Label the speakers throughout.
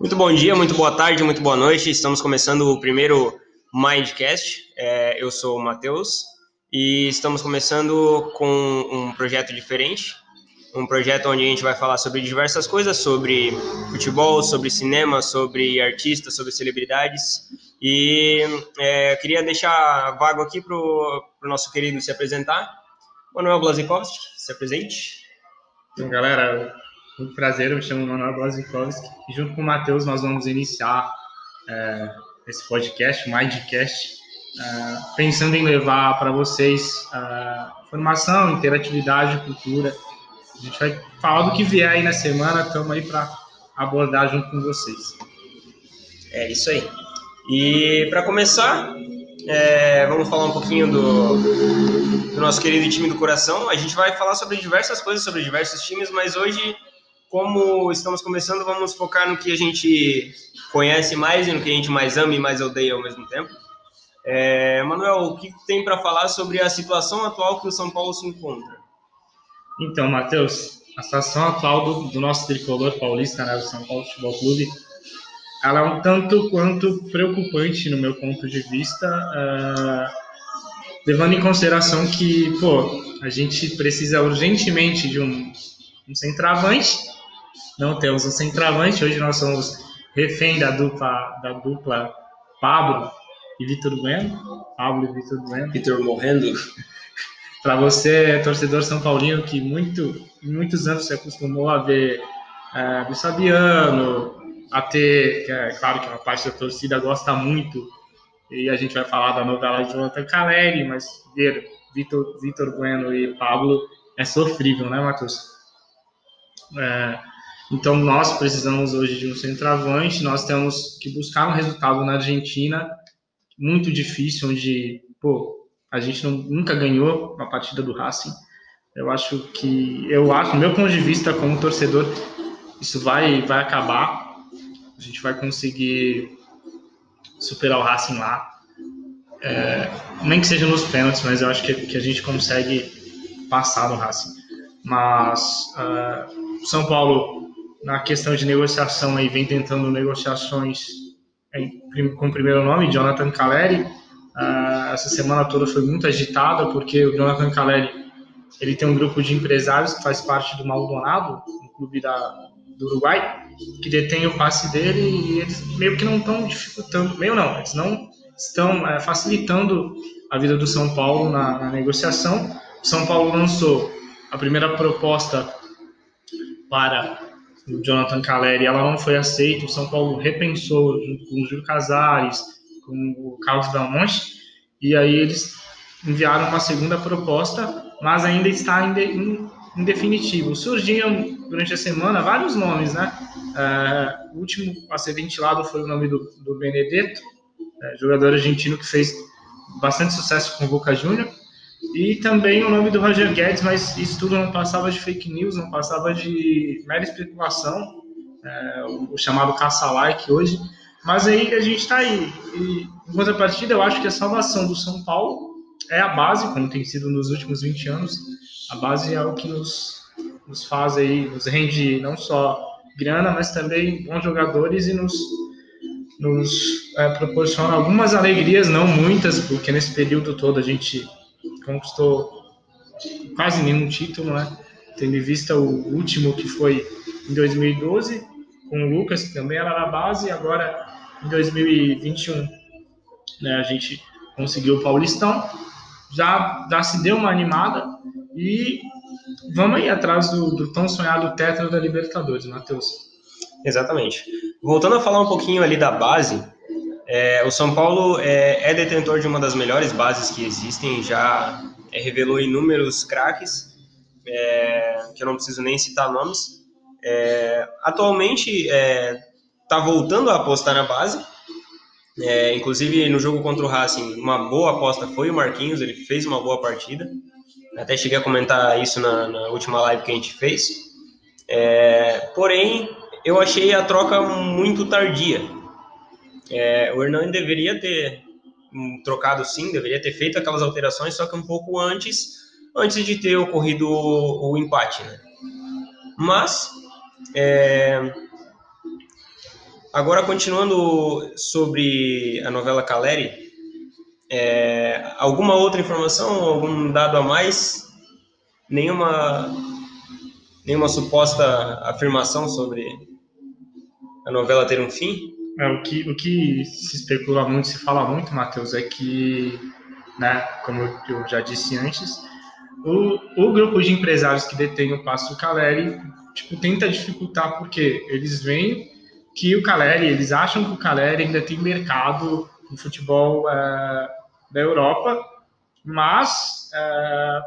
Speaker 1: Muito bom dia, muito boa tarde, muito boa noite. Estamos começando o primeiro Mindcast. É, eu sou o Matheus e estamos começando com um projeto diferente. Um projeto onde a gente vai falar sobre diversas coisas, sobre futebol, sobre cinema, sobre artistas, sobre celebridades. E é, queria deixar vago aqui para o nosso querido se apresentar. Manuel Blazikowski, se apresente.
Speaker 2: Então, galera, muito prazer, eu me chamo Manuel Blazikowski e junto com o Matheus nós vamos iniciar é, esse podcast, o Mindcast, é, pensando em levar para vocês é, informação, interatividade, cultura. A gente vai falar do que vier aí na semana, estamos aí para abordar junto com vocês.
Speaker 1: É isso aí. E para começar, é, vamos falar um pouquinho do, do, nosso querido time do coração. A gente vai falar sobre diversas coisas, sobre diversos times, mas hoje como estamos começando, vamos focar no que a gente conhece mais e no que a gente mais ama e mais odeia ao mesmo tempo. É, Manuel, o que tem para falar sobre a situação atual que o São Paulo se encontra?
Speaker 2: Então, Matheus, a situação atual do, do nosso tricolor paulista, né, do São Paulo Futebol Clube, ela é um tanto quanto preocupante no meu ponto de vista, uh, levando em consideração que, pô, a gente precisa urgentemente de um, um centroavante não temos um centroavante. Hoje nós somos refém da dupla, da dupla Pablo e Vitor Bueno. Pablo e Vitor Bueno.
Speaker 1: Vitor morrendo.
Speaker 2: Para você, torcedor São Paulino, que muito, muitos anos se acostumou a ver é, o Sabiano, a ter, que é claro que uma parte da torcida gosta muito, e a gente vai falar da novela de Jonathan Caleri, mas ver Vitor, Vitor Bueno e Pablo é sofrível, né, Matheus? É, então, nós precisamos hoje de um centroavante, nós temos que buscar um resultado na Argentina muito difícil, onde, pô, a gente não, nunca ganhou uma partida do Racing. Eu acho que, eu acho, do meu ponto de vista como torcedor, isso vai, vai acabar. A gente vai conseguir superar o Racing lá. É, nem que seja nos pênaltis, mas eu acho que, que a gente consegue passar no Racing. Mas uh, São Paulo na questão de negociação aí vem tentando negociações com o primeiro nome, Jonathan Caleri. Uh, essa semana toda foi muito agitada porque o Jonathan Caleri ele tem um grupo de empresários que faz parte do Maldonado, um clube da, do Uruguai, que detém o passe dele e eles meio que não estão dificultando, meio não, eles não estão é, facilitando a vida do São Paulo na, na negociação. O São Paulo lançou a primeira proposta para o Jonathan Caleri, ela não foi aceita, o São Paulo repensou junto com o Júlio Casares, com o Carlos Belmonte, e aí eles enviaram uma segunda proposta, mas ainda está em, de, em, em definitivo. Surgiam durante a semana vários nomes, né? Uh, o último a ser ventilado foi o nome do, do Benedetto, uh, jogador argentino que fez bastante sucesso com o Boca Júnior, e também o nome do Roger Guedes, mas isso tudo não passava de fake news, não passava de mera especulação, é, o, chamado caça-like hoje. Mas aí a gente está aí. E, em contrapartida, eu acho que a salvação do São Paulo é a base, como tem sido nos últimos 20 anos. A base é o que nos, nos faz aí, nos rende não só grana, mas também bons jogadores e nos, nos é, proporciona algumas alegrias, não muitas, porque nesse período todo a gente conquistou quase nenhum título, né? Tendo em vista o último que foi em 2012, com o Lucas, que também era na base, e agora em 2021 né, a gente conseguiu o Paulistão, já, já se deu uma animada e vamos aí atrás do, do tão sonhado tetra da Libertadores, Matheus.
Speaker 1: Exatamente. Voltando a falar um pouquinho ali da base, é, o São Paulo é, é, detentor de uma das melhores bases que existem, já é, revelou inúmeros craques, é, que eu não preciso nem citar nomes. É, atualmente está voltando a apostar na base, inclusive no jogo contra o Racing, uma boa aposta foi o Marquinhos, ele fez uma boa partida. Até cheguei a comentar isso na, na última live que a gente fez. porém, eu achei a troca muito tardia é, o Hernani deveria ter um, trocado sim, deveria ter feito aquelas alterações, só que um pouco antes, antes de ter ocorrido o, o empate, né? Mas, é, Agora, continuando sobre a novela Caleri, é, alguma outra informação, algum dado a mais? Nenhuma, nenhuma suposta afirmação sobre a novela ter um fim?
Speaker 2: É, o, que, o que se especula muito, se fala muito, Matheus, é que, né, como eu já disse antes, o, o grupo de empresários que detém o Passo Caleri tipo, tenta dificultar porque eles veem que o Caleri, eles acham que o Caleri ainda tem mercado no futebol é, da Europa, mas é,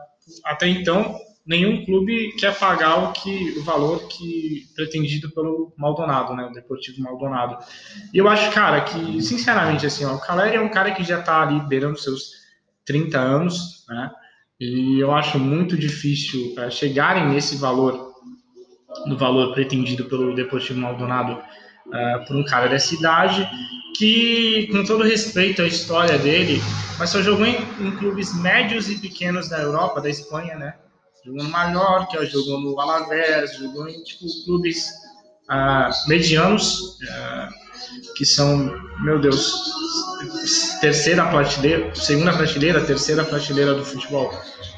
Speaker 2: até então nenhum clube quer pagar o que o valor que pretendido pelo Maldonado, né, o Deportivo Maldonado. E eu acho, cara, que sinceramente assim, ó, o Caleri é um cara que já está ali beirando seus 30 anos, né? E eu acho muito difícil é, chegarem nesse valor, no valor pretendido pelo Deportivo Maldonado é, por um cara dessa idade que, com todo respeito à história dele, mas só jogou em, em clubes médios e pequenos da Europa, da Espanha, né? Jogou no Mallorca, jogou no Alavés, jogou em tipo, clubes uh, medianos, uh, que são, meu Deus, terceira prateleira, segunda prateleira, terceira prateleira do futebol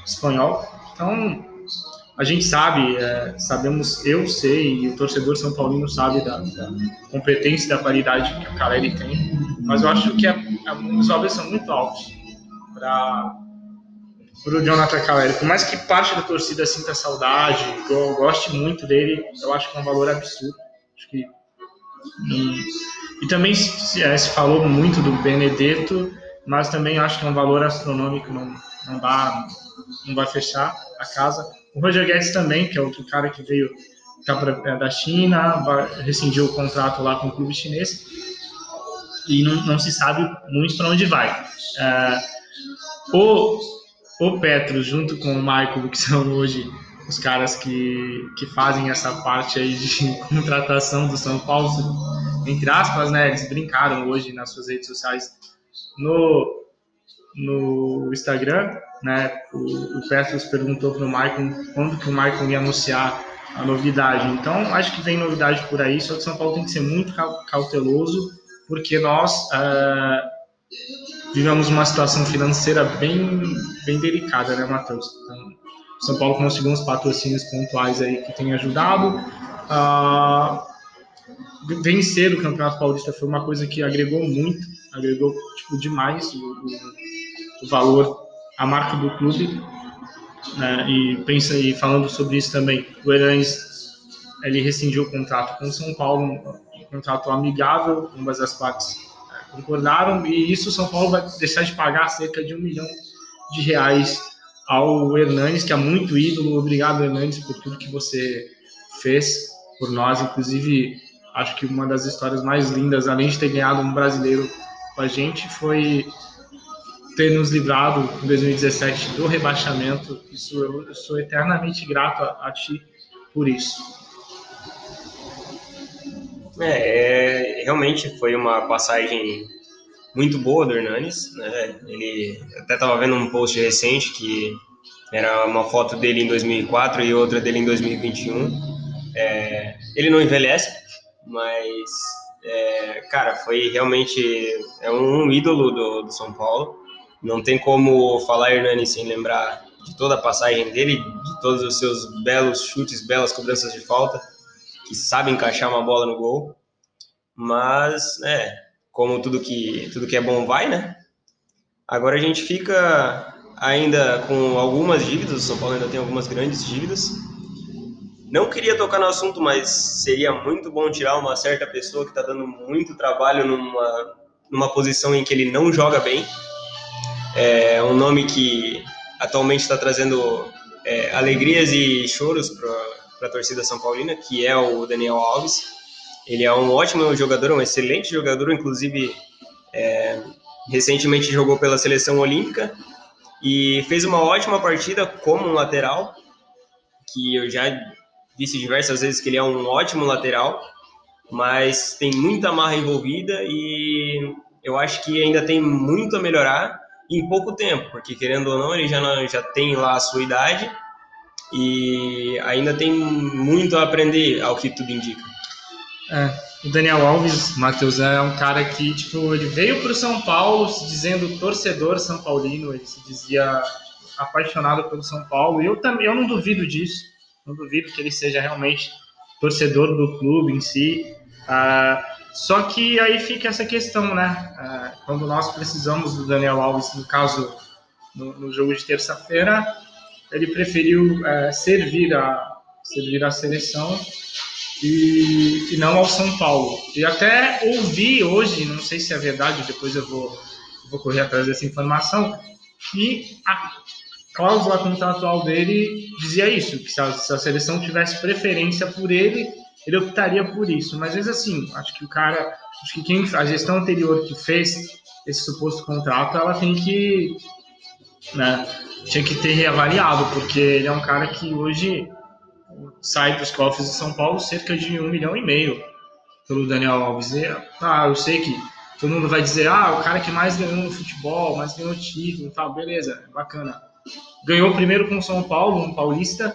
Speaker 2: espanhol. Então, a gente sabe, é, sabemos, eu sei, e o torcedor São Paulino sabe da, da competência e da qualidade que o Caleri tem, mas eu acho que a, a, os valores são muito altos para o Jonathan Caleri. Por mais que parte da torcida sinta saudade, eu goste muito dele, eu acho que é um valor absurdo. Acho que, e, e também se, é, se, falou muito do Benedetto, mas também acho que é um valor astronômico, não, não dá, não vai fechar a casa. O Roger Guedes também, que é outro cara que veio tá pra, é, da China, rescindiu o contrato lá com o clube chinês e não, não se sabe muito para onde vai. É, o, o Petros, junto com o Michael, que são hoje os caras que, que fazem essa parte aí de contratação do São Paulo, entre aspas, né? Eles brincaram hoje nas suas redes sociais no, no Instagram, né? O, o Petros perguntou para o Maicon quando que o Maicon ia anunciar a novidade. Então, acho que vem novidade por aí, só que São Paulo tem que ser muito cauteloso, porque nós uh, vivemos uma situação financeira bem, bem delicada, né, Matheus? Então, São Paulo conseguiu uns patrocínios pontuais aí que tem ajudado. Uh, vencer o Campeonato Paulista foi uma coisa que agregou muito, agregou tipo, demais o, o, o valor a marca do clube. Né, e pensa e falando sobre isso também, o Hernandes ele rescindiu o contrato com o São Paulo, um contrato amigável, ambas as partes concordaram e isso São Paulo vai deixar de pagar cerca de um milhão de reais ao Hernandes, que é muito ídolo. Obrigado, Hernandes, por tudo que você fez por nós. Inclusive, acho que uma das histórias mais lindas, além de ter ganhado um brasileiro com a gente, foi ter nos livrado em 2017 do rebaixamento. Isso eu, sou eternamente grato a, a ti por isso.
Speaker 1: É, é, realmente foi uma passagem muito boa do Hernanes. Né? Ele até estava vendo um post recente que era uma foto dele em 2004 e outra dele em 2021. É, ele não envelhece, mas é, cara, foi realmente é um ídolo do, do São Paulo. Não tem como falar Hernani sem lembrar de toda a passagem dele, de todos os seus belos chutes, belas cobranças de falta, que sabe encaixar uma bola no gol. Mas, é, como tudo que, tudo que é bom vai, né? Agora a gente fica ainda com algumas dívidas, o São Paulo ainda tem algumas grandes dívidas. Não queria tocar no assunto, mas seria muito bom tirar uma certa pessoa que está dando muito trabalho numa, numa posição em que ele não joga bem, é um nome que atualmente está trazendo é, alegrias e choros para a torcida São Paulina, que é o Daniel Alves. Ele é um ótimo jogador, um excelente jogador, inclusive é, recentemente jogou pela seleção olímpica e fez uma ótima partida como um lateral, que eu já disse diversas vezes que ele é um ótimo lateral, mas tem muita marra envolvida e eu acho que ainda tem muito a melhorar em pouco tempo, porque querendo ou não, ele já, não, já tem lá a sua idade e ainda tem muito a aprender, ao que tudo indica.
Speaker 2: É, o Daniel Alves, Matheus, é um cara que, tipo, ele veio para o São Paulo se dizendo torcedor são paulino, ele se dizia apaixonado pelo São Paulo, e eu também, eu não duvido disso, não duvido que ele seja realmente torcedor do clube em si, uh, só que aí fica essa questão, né, uh, quando nós precisamos do Daniel Alves, no caso, no, no jogo de terça-feira, ele preferiu uh, servir, a, servir a seleção e, e, não ao São Paulo. E até ouvi hoje, não sei se é verdade, depois eu vou, vou correr atrás dessa informação, que a cláusula contratual dele dizia isso, que se a, se a, seleção tivesse preferência por ele, ele optaria por isso. Mas vezes assim, acho que o cara, acho que quem a gestão anterior que fez esse suposto contrato, ela tem que, né, tinha que ter reavaliado, porque ele é um cara que hoje sai dos cofres de São Paulo cerca de um milhão e meio pelo Daniel Alves. E, ah, eu sei que todo mundo vai dizer, ah, o cara que mais ganhou no futebol, mais ganhou título, tal, beleza, bacana. Ganhou primeiro com o São Paulo, um paulista,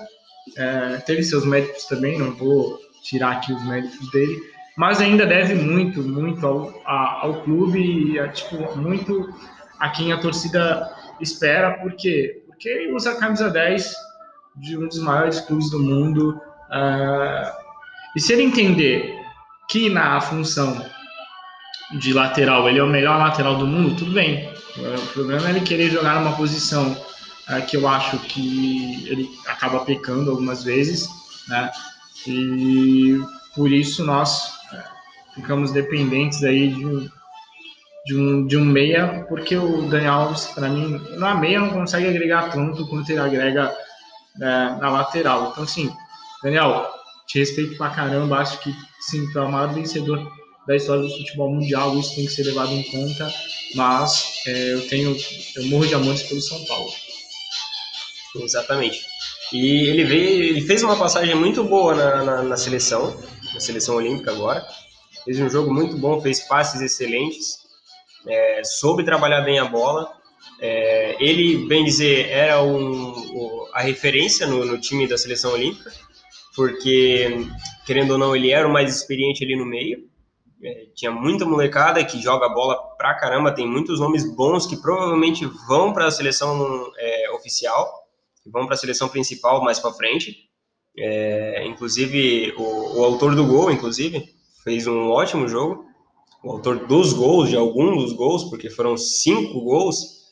Speaker 2: é, teve seus méritos também, não vou tirar aqui os méritos dele, mas ainda deve muito, muito ao, a, ao clube e tipo, muito a quem a torcida espera, por quê? Porque ele usa a camisa 10 de um dos maiores clubes do mundo. Uh, e se ele entender que na função de lateral ele é o melhor lateral do mundo, tudo bem. O problema é ele querer jogar numa posição uh, que eu acho que ele acaba pecando algumas vezes, né? E por isso nós uh, ficamos dependentes aí de de um, de um meia, porque o Daniel Alves, para mim, na meia não consegue agregar tanto quanto ele agrega na, na lateral. Então, assim, Daniel, te respeito pra caramba, acho que sim, tu é o maior vencedor da história do futebol mundial, isso tem que ser levado em conta, mas é, eu tenho, eu morro de amores pelo São Paulo.
Speaker 1: Exatamente. E ele veio, ele fez uma passagem muito boa na, na, na seleção, na seleção olímpica agora. Fez um jogo muito bom, fez passes excelentes, é, soube trabalhar bem a bola é, ele, bem dizer, era um, a referência no, no, time da seleção olímpica, porque, querendo ou não, ele era o mais experiente ali no meio. É, tinha muita molecada que joga bola pra caramba, tem muitos nomes bons que provavelmente vão para a seleção é, oficial, vão para a seleção principal mais para frente. É, inclusive, o, o autor do gol, inclusive, fez um ótimo jogo. O autor dos gols, de algum dos gols, porque foram cinco gols,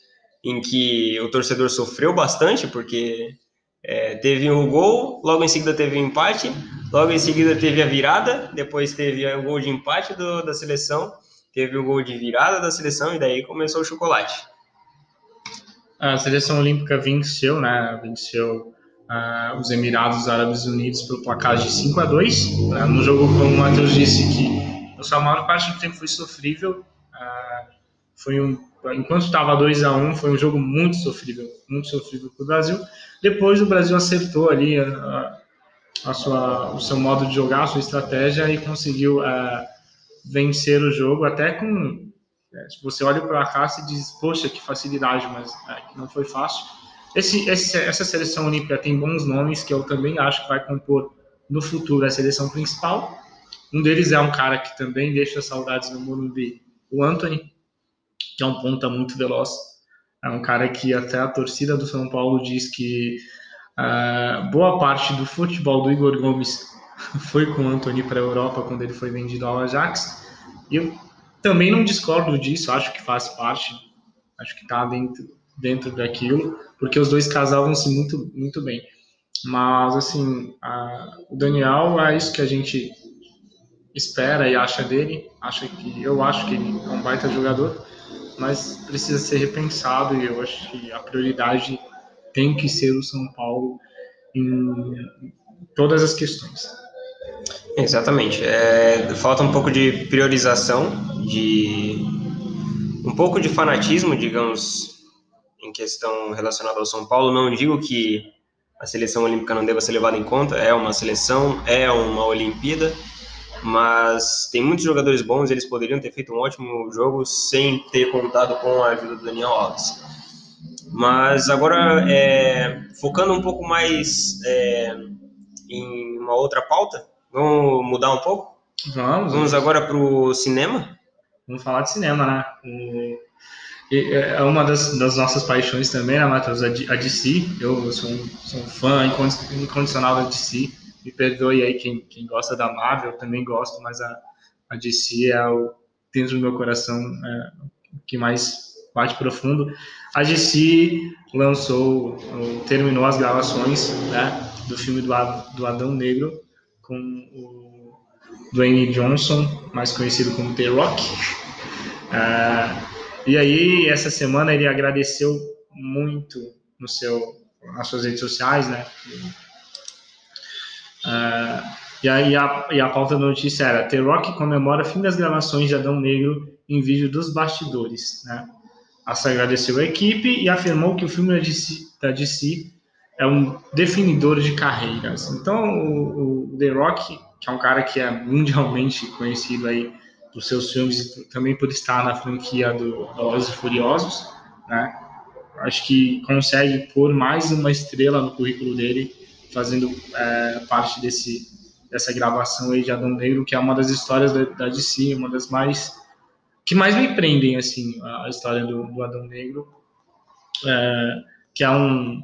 Speaker 1: em que o torcedor sofreu bastante, porque é, teve um gol, logo em seguida teve um empate, logo em seguida teve a virada, depois teve o gol de empate do, da seleção, teve o gol de virada da seleção e daí começou o chocolate.
Speaker 2: A seleção olímpica venceu, né? Venceu uh, os Emirados Árabes Unidos pelo placar de 5 a 2 uh, né, No jogo, como o Matheus disse, que sua maior parte do tempo foi sofrível. Uh, foi um enquanto estava 2 a 1 um, foi um jogo muito sofrível, muito sofrível para o Brasil. Depois o Brasil acertou ali a, a, sua, o seu modo de jogar, a sua estratégia e conseguiu uh, vencer o jogo, até com é, você olha para cá e diz, poxa, que facilidade, mas é, não foi fácil. Esse, esse, essa seleção olímpica tem bons nomes que eu também acho que vai compor no futuro a seleção principal. Um deles é um cara que também deixa saudades no Morumbi, o Anthony, que é um ponta muito veloz. É um cara que até a torcida do São Paulo diz que uh, boa parte do futebol do Igor Gomes foi com o Antony para a Europa quando ele foi vendido ao Ajax. E eu também não discordo disso, acho que faz parte, acho que está dentro, dentro daquilo, porque os dois casavam-se muito, muito bem. Mas, assim, a, o Daniel é isso que a gente espera e acha dele. Acha que, eu acho que ele é um baita jogador mas precisa ser repensado e eu acho que a prioridade tem que ser o São Paulo em todas as questões.
Speaker 1: Exatamente. É, falta um pouco de priorização, de um pouco de fanatismo, digamos, em questão relacionada ao São Paulo. Não digo que a seleção olímpica não deva ser levada em conta, é uma seleção, é uma Olimpíada, mas tem muitos jogadores bons, eles poderiam ter feito um ótimo jogo sem ter contado com a ajuda do Daniel Alves. Mas agora, é, focando um pouco mais é, em uma outra pauta, vamos mudar um pouco?
Speaker 2: Vamos.
Speaker 1: Vamos agora para o cinema?
Speaker 2: Vamos falar de cinema, né? É, é uma das, das nossas paixões também, né, Matheus? A DC. Eu sou um, sou um fã incondicional da DC. Me perdoe aí quem, quem gosta da Marvel, eu também gosto, mas a, a DC é o dentro do meu coração é, que mais bate profundo. A DC lançou, terminou as gravações né, do filme do, do Adão Negro com o Dwayne Johnson, mais conhecido como The Rock. Uh, e aí, essa semana ele agradeceu muito no seu, nas suas redes sociais, né? Uh, e aí a, e a pauta da notícia era The Rock comemora fim das gravações de Adão Negro em vídeo dos bastidores, né? Agradeceu a equipe e afirmou que o filme da DC, é um definidor de carreiras. Então, o, o, The Rock, que é um cara que é mundialmente conhecido aí por seus filmes e também por estar na franquia do e Furiosos, né? Acho que consegue pôr mais uma estrela no currículo dele, fazendo é, parte desse dessa gravação aí de Adão Negro, que é uma das histórias da, da DC, uma das mais que mais me prendem assim a, história do, do, Adão Negro, é, que é um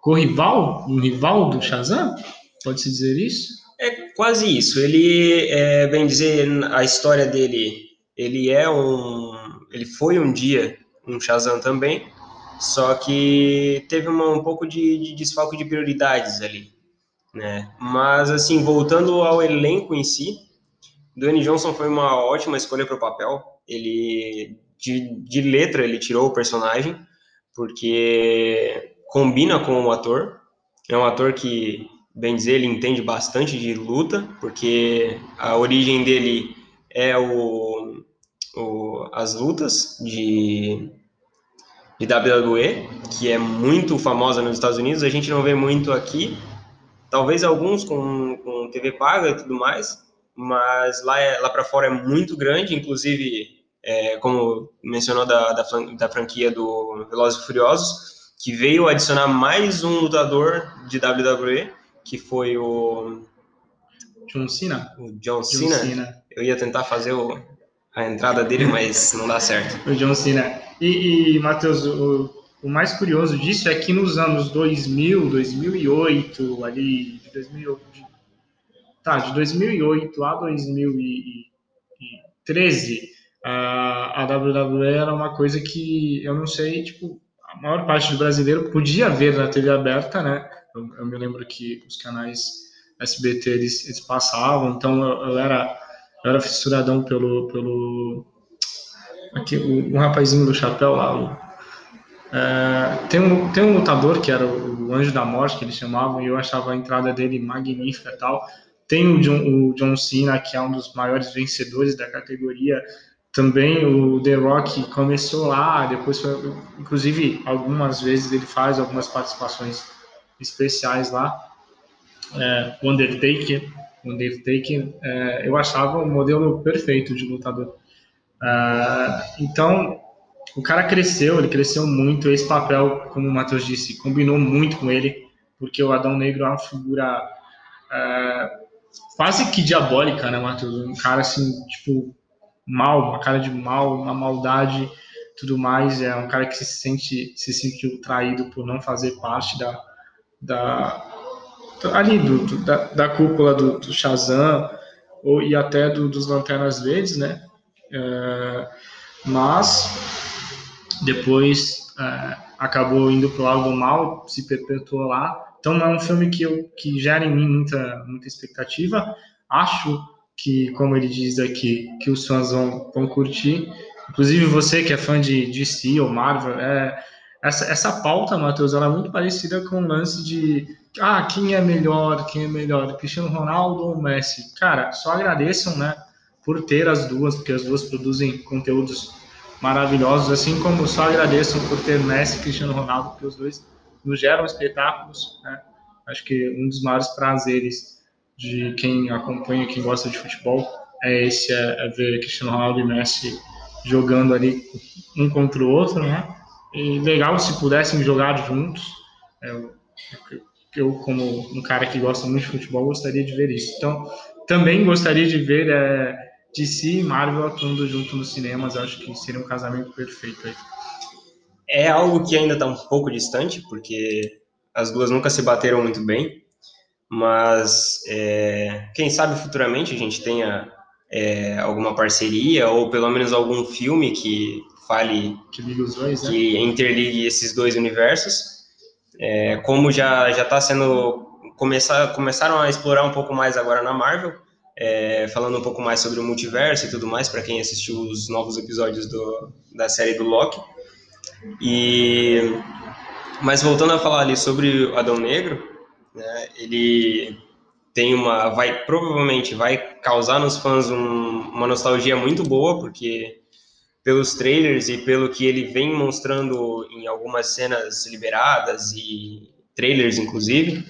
Speaker 2: co-rival, um rival do Shazam, pode se dizer isso?
Speaker 1: É quase isso. Ele, é, bem dizer, a história dele, ele é um, ele foi um dia um Shazam também, só que teve uma, um pouco de, de desfalque de prioridades ali, né? Mas assim, voltando ao elenco em si, Dwayne Johnson foi uma ótima escolha para o papel. Ele de, de letra ele tirou o personagem porque combina com o ator. É um ator que bem dizer, ele entende bastante de luta, porque a origem dele é o, o as lutas de, de WWE, que é muito famosa nos Estados Unidos, a gente não vê muito aqui, talvez alguns com, com TV paga e tudo mais, mas lá, é, lá para fora é muito grande, inclusive, é, como mencionou da, da, da franquia do Velozes e Furiosos, que veio adicionar mais um lutador de WWE, que foi o
Speaker 2: John Cena.
Speaker 1: O John Cena. John Cena. Eu ia tentar fazer o, a entrada dele, mas não dá certo.
Speaker 2: O John Cena. E, e Matheus, o, o mais curioso disso é que nos anos 2000, 2008, ali, de 2000, de, tá, de 2008 a 2013, a, a WWE era uma coisa que eu não sei, tipo, a maior parte do brasileiro podia ver na TV aberta, né? Eu, eu me lembro que os canais SBT eles, eles passavam, então eu, eu, era eu era fissuradão pelo pelo aqui o, um rapazinho do chapéu lá. O, é, tem um tem um lutador que era o, Anjo da Morte que eles chamavam e eu achava a entrada dele magnífica e tal. Tem o John, o John Cena que é um dos maiores vencedores da categoria. Também o The Rock começou lá, depois foi, inclusive algumas vezes ele faz algumas participações especiais lá. É, Undertaker, Undertaker é, eu achava o modelo perfeito de lutador. É, então, o cara cresceu, ele cresceu muito. Esse papel, como o Matheus disse, combinou muito com ele, porque o Adão Negro é uma figura é, quase que diabólica, né, Matheus? Um cara assim, tipo, mal, uma cara de mal, uma maldade, tudo mais. É um cara que se sente, se sentiu traído por não fazer parte da, da ali do da, da, cúpula do, do Shazam ou, e até do, dos Lanternas Verdes, né? É, mas depois é, acabou indo lado do mal, se perpetuou lá. Então é um filme que, eu, que gera em mim muita, muita expectativa. Acho que, como ele diz aqui, que os fãs vão, vão curtir. Inclusive você que é fã de DC ou Marvel, é, essa, essa pauta, Matheus, ela é muito parecida com o lance de ah, quem é melhor, quem é melhor, Cristiano Ronaldo ou Messi. Cara, só agradeçam, né, por ter as duas, porque as duas produzem conteúdos maravilhosos, assim como só agradeçam por ter Messi e Cristiano Ronaldo, porque os dois nos geram espetáculos, né? Acho que um dos maiores prazeres de quem acompanha, quem gosta de futebol, é esse, é, é ver Cristiano Ronaldo e Messi jogando ali um contra o outro, né? E legal se pudessem jogar juntos. Eu, eu, como um cara que gosta muito de futebol, gostaria de ver isso. Então, também gostaria de ver é, DC e Marvel atuando junto nos cinemas. Acho que seria um casamento perfeito aí.
Speaker 1: É algo que ainda está um pouco distante, porque as duas nunca se bateram muito bem. Mas é, quem sabe futuramente a gente tenha é, alguma parceria ou pelo menos algum filme que fale
Speaker 2: que, dois,
Speaker 1: né? que interligue esses dois universos. É, como já já está sendo começar, começaram a explorar um pouco mais agora na Marvel, é, falando um pouco mais sobre o multiverso e tudo mais, para quem assistiu os novos episódios do, da série do Loki. E, mas voltando a falar ali sobre o Adão Negro, né, ele tem uma, vai provavelmente vai causar nos fãs um, uma nostalgia muito boa, porque pelos trailers e pelo que ele vem mostrando em algumas cenas liberadas e trailers inclusive,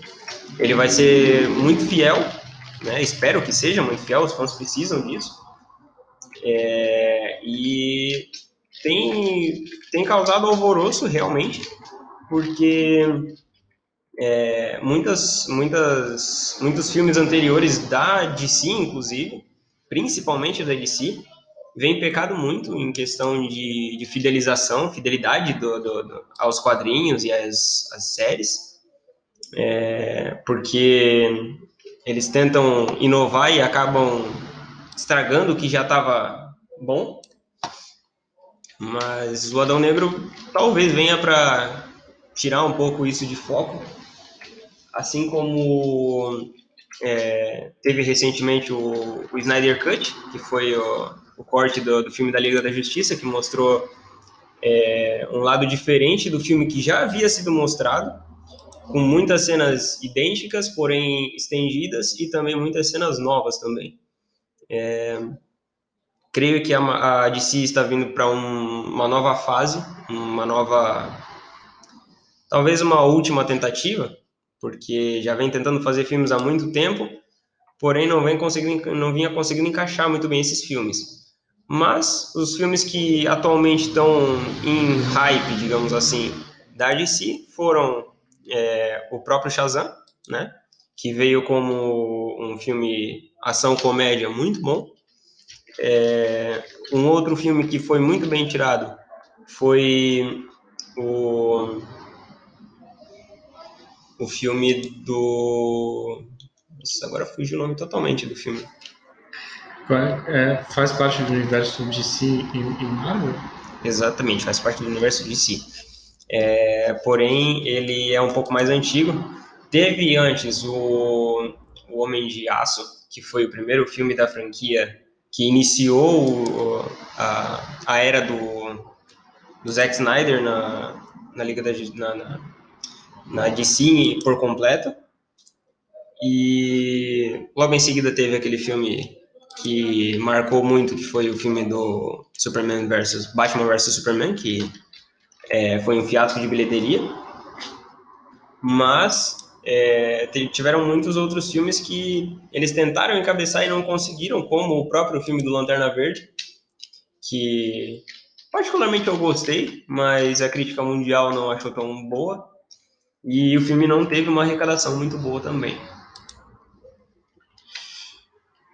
Speaker 1: ele vai ser muito fiel, né? Espero que seja muito fiel, os fãs precisam disso. É, e tem, tem causado alvoroço realmente, porque é, muitas, muitas, muitos filmes anteriores da DC, inclusive, principalmente da DC, vem pecado muito em questão de, de fidelização, fidelidade do, do, do, aos quadrinhos e às, às séries, é, porque eles tentam inovar e acabam estragando o que já estava bom. Mas o Adão Negro talvez venha para tirar um pouco isso de foco, assim como é, teve recentemente o, o, Snyder Cut, que foi o, o corte do, do, filme da Liga da Justiça, que mostrou é, um lado diferente do filme que já havia sido mostrado, com muitas cenas idênticas, porém estendidas, e também muitas cenas novas também. É, creio que a, a DC está vindo para um, uma nova fase, uma nova, talvez uma última tentativa, porque já vem tentando fazer filmes há muito tempo, porém não vem conseguindo, não vinha conseguindo encaixar muito bem esses filmes. Mas os filmes que atualmente estão em hype, digamos assim, da DC foram é, o próprio Shazam, né? Que veio como um filme ação-comédia muito bom. É, um outro filme que foi muito bem tirado foi o, o filme do. Nossa, agora fugiu o nome totalmente do filme.
Speaker 2: É, faz parte do universo DC e Marvel?
Speaker 1: Exatamente, faz parte do universo DC. É, porém, ele é um pouco mais antigo. Teve antes o, o Homem de Aço, que foi o primeiro filme da franquia que iniciou o, a, a era do, do Zack Snyder na, na Liga da na, na, na DC por completo. E logo em seguida teve aquele filme que marcou muito, que foi o filme do Superman versus Batman versus Superman, que é, foi um fiasco de bilheteria, mas é, tiveram muitos outros filmes que eles tentaram encabeçar e não conseguiram, como o próprio filme do Lanterna Verde, que particularmente eu gostei, mas a crítica mundial não achou tão boa, e o filme não teve uma arrecadação muito boa também.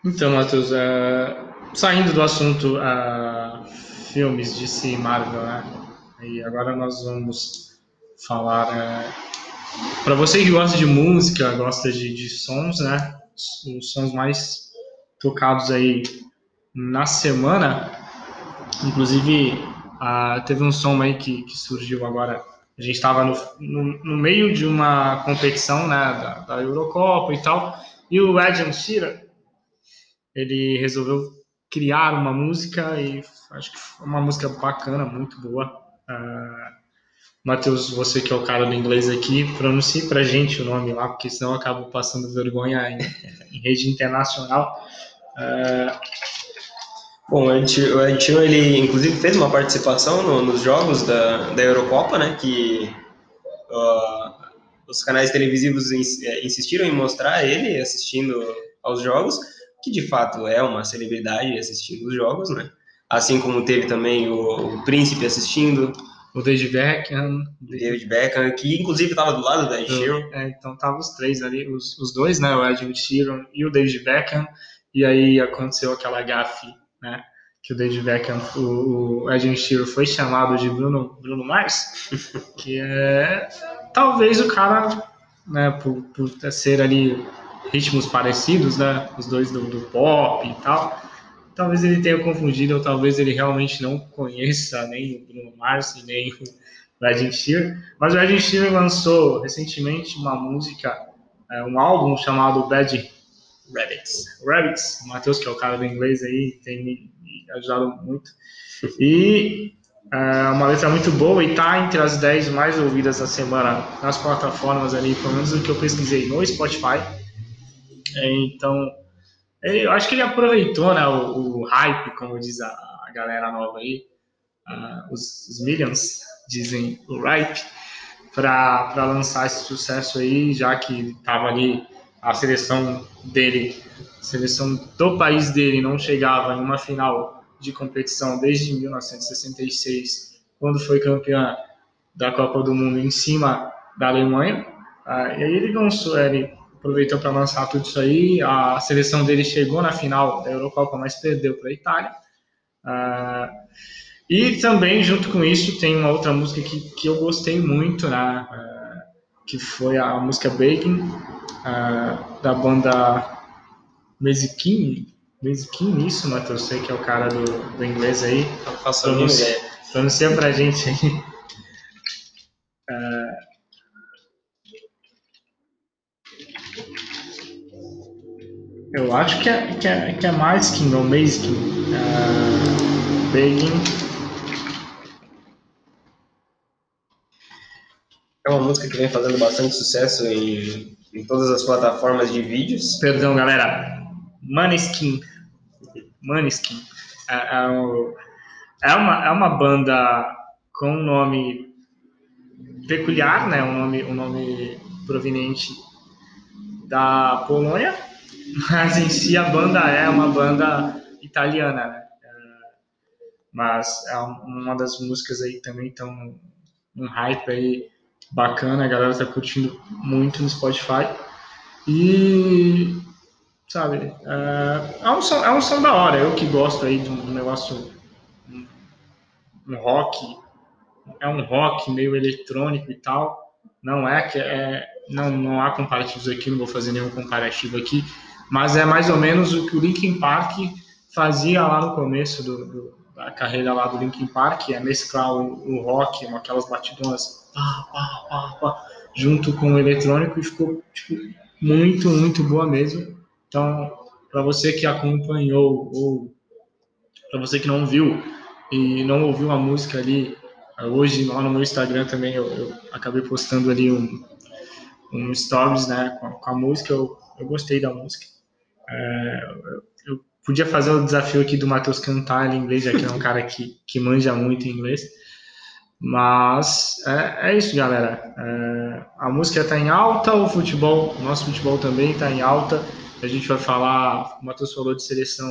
Speaker 2: Então, Matheus, uh, saindo do assunto uh, filmes de si Marvel, né? E agora nós vamos falar. É, para você que gosta de música, gosta de, de sons, né? Os sons mais tocados aí na semana. Inclusive, teve um som aí que, que surgiu agora. A gente estava no, no, no, meio de uma competição né, da, da Eurocopa e tal. E o Adam Sheeran, ele resolveu criar uma música e acho que foi uma música bacana, muito boa. Uh, Matheus, você que é o cara do inglês aqui, pronuncie pra gente o nome lá, porque senão eu acabo passando vergonha em, em rede internacional. Uh,
Speaker 1: Bom, o Ed Sheeran, ele inclusive fez uma participação no, nos jogos da, da Eurocopa, né, que uh, os canais televisivos eh, insistiram em mostrar ele assistindo aos jogos, que de fato é uma celebridade assistindo os jogos, né, assim como teve também o, o Príncipe assistindo.
Speaker 2: O David Beckham.
Speaker 1: David Beckham, que inclusive estava do lado da Ed Sheeran.
Speaker 2: É, então estavam os três ali, os, os dois, né, o Ed Sheeran e o David Beckham. e aí aconteceu aquela gafe, né? Que o David Beckham, o, o Ed Sheeran foi chamado de Bruno, Bruno Mars, que é talvez o cara, né, por, por ser ali ritmos parecidos, né, os dois do, do pop e tal, talvez ele tenha confundido, ou talvez ele realmente não conheça nem o Bruno Mars nem o Ed Sheeran, mas o Ed Sheeran lançou recentemente uma música, é, um álbum chamado Bad Rabbits. Rabbits, o Matheus, que é o cara do inglês aí, tem me ajudado muito. E é uma letra muito boa e tá entre as 10 mais ouvidas da semana nas plataformas ali, pelo menos o que eu pesquisei no Spotify. É, então, eu acho que ele aproveitou né, o, o hype, como diz a, a galera nova aí, uh, os, os, millions dizem o hype, para lançar esse sucesso aí, já que tava ali a seleção dele, a seleção do país dele não chegava em uma final de competição desde 1966, quando foi campeã da Copa do Mundo em cima da Alemanha. Uh, e aí ele lançou, ele aproveitou para lançar tudo isso aí. A seleção dele chegou na final da Eurocopa, mas perdeu para a Itália. Uh, e também, junto com isso, tem uma outra música que, que eu gostei muito, né? Uh, que foi a música Baking, uh, da banda Mezikin. Mezikin, isso, Matheus? Sei que é o cara do, do inglês aí. Pronuncia, pronuncia pra gente aí. Eu acho que é, que é, que é Masking ou Masking. Uh, Begging.
Speaker 1: É uma música que vem fazendo bastante sucesso em, em todas as plataformas de vídeos.
Speaker 2: Perdão, galera. Maneskin. Maneskin. É, é, é, uma, é uma banda com um nome peculiar, né? Um nome, um nome proveniente da Polônia mas em si a banda é uma banda italiana, né? É, mas é uma das músicas aí também tão um hype aí bacana, a galera tá curtindo muito no Spotify. E sabe, é, é, um, som, é um som da hora, eu que gosto aí de um negócio um, um rock, é um rock meio eletrônico e tal. Não é que é, não, não há comparativos aqui, não vou fazer nenhum comparativo aqui, mas é mais ou menos o que o Linkin Park fazia lá no começo do, do, da carreira lá do Linkin Park, é mesclar o, o rock, aquelas batidonas pá, pá, pá, pá, junto com o eletrônico e ficou tipo, muito, muito boa mesmo. Então, para você que acompanhou ou para você que não viu e não ouviu a música ali, hoje lá no meu Instagram também eu, eu acabei postando ali um, um stories né, com, com a música, eu, eu gostei da música. É, eu podia fazer o desafio aqui do Matheus cantar em inglês, já que é um cara que, que manja muito em inglês. Mas é, é isso, galera. É, a música está em alta, o futebol, o nosso futebol também está em alta. A gente vai falar, o Matheus falou de seleção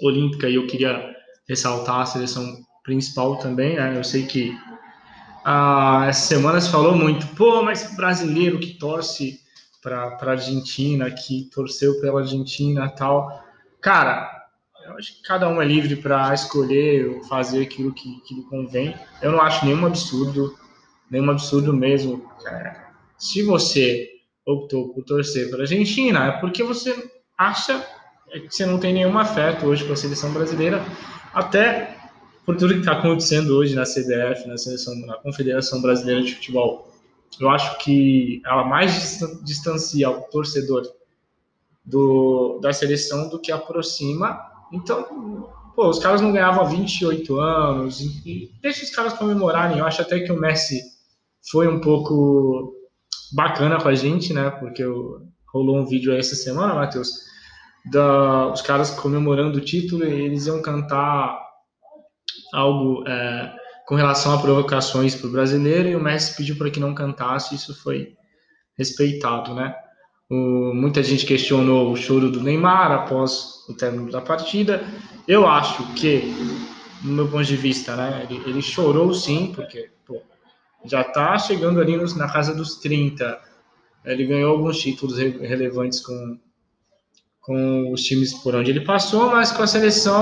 Speaker 2: olímpica e eu queria ressaltar a seleção principal também. Né? Eu sei que ah, essa semana se falou muito, pô, mas brasileiro que torce para a Argentina, que torceu pela Argentina tal. Cara, eu acho que cada um é livre para escolher fazer aquilo que, que lhe convém. Eu não acho nenhum absurdo, nenhum absurdo mesmo. Cara. Se você optou por torcer para a Argentina, é porque você acha que você não tem nenhum afeto hoje com a seleção brasileira, até por tudo que está acontecendo hoje na CBF, na, seleção, na Confederação Brasileira de Futebol eu acho que ela mais distancia o torcedor do, da seleção do que aproxima. Então, pô, os caras não ganhavam há 28 anos, e, deixa os caras comemorarem. Eu acho até que o Messi foi um pouco bacana com a gente, né? Porque eu, rolou um vídeo aí essa semana, Matheus, da, os caras comemorando o título e eles iam cantar algo. É, com relação a provocações para o brasileiro e o Messi pediu para que não cantasse, isso foi respeitado, né? O, muita gente questionou o choro do Neymar após o término da partida. Eu acho que, no meu ponto de vista, né, ele, ele chorou sim, porque pô, já está chegando ali nos, na casa dos 30. Ele ganhou alguns títulos re, relevantes com, com os times por onde ele passou, mas com a seleção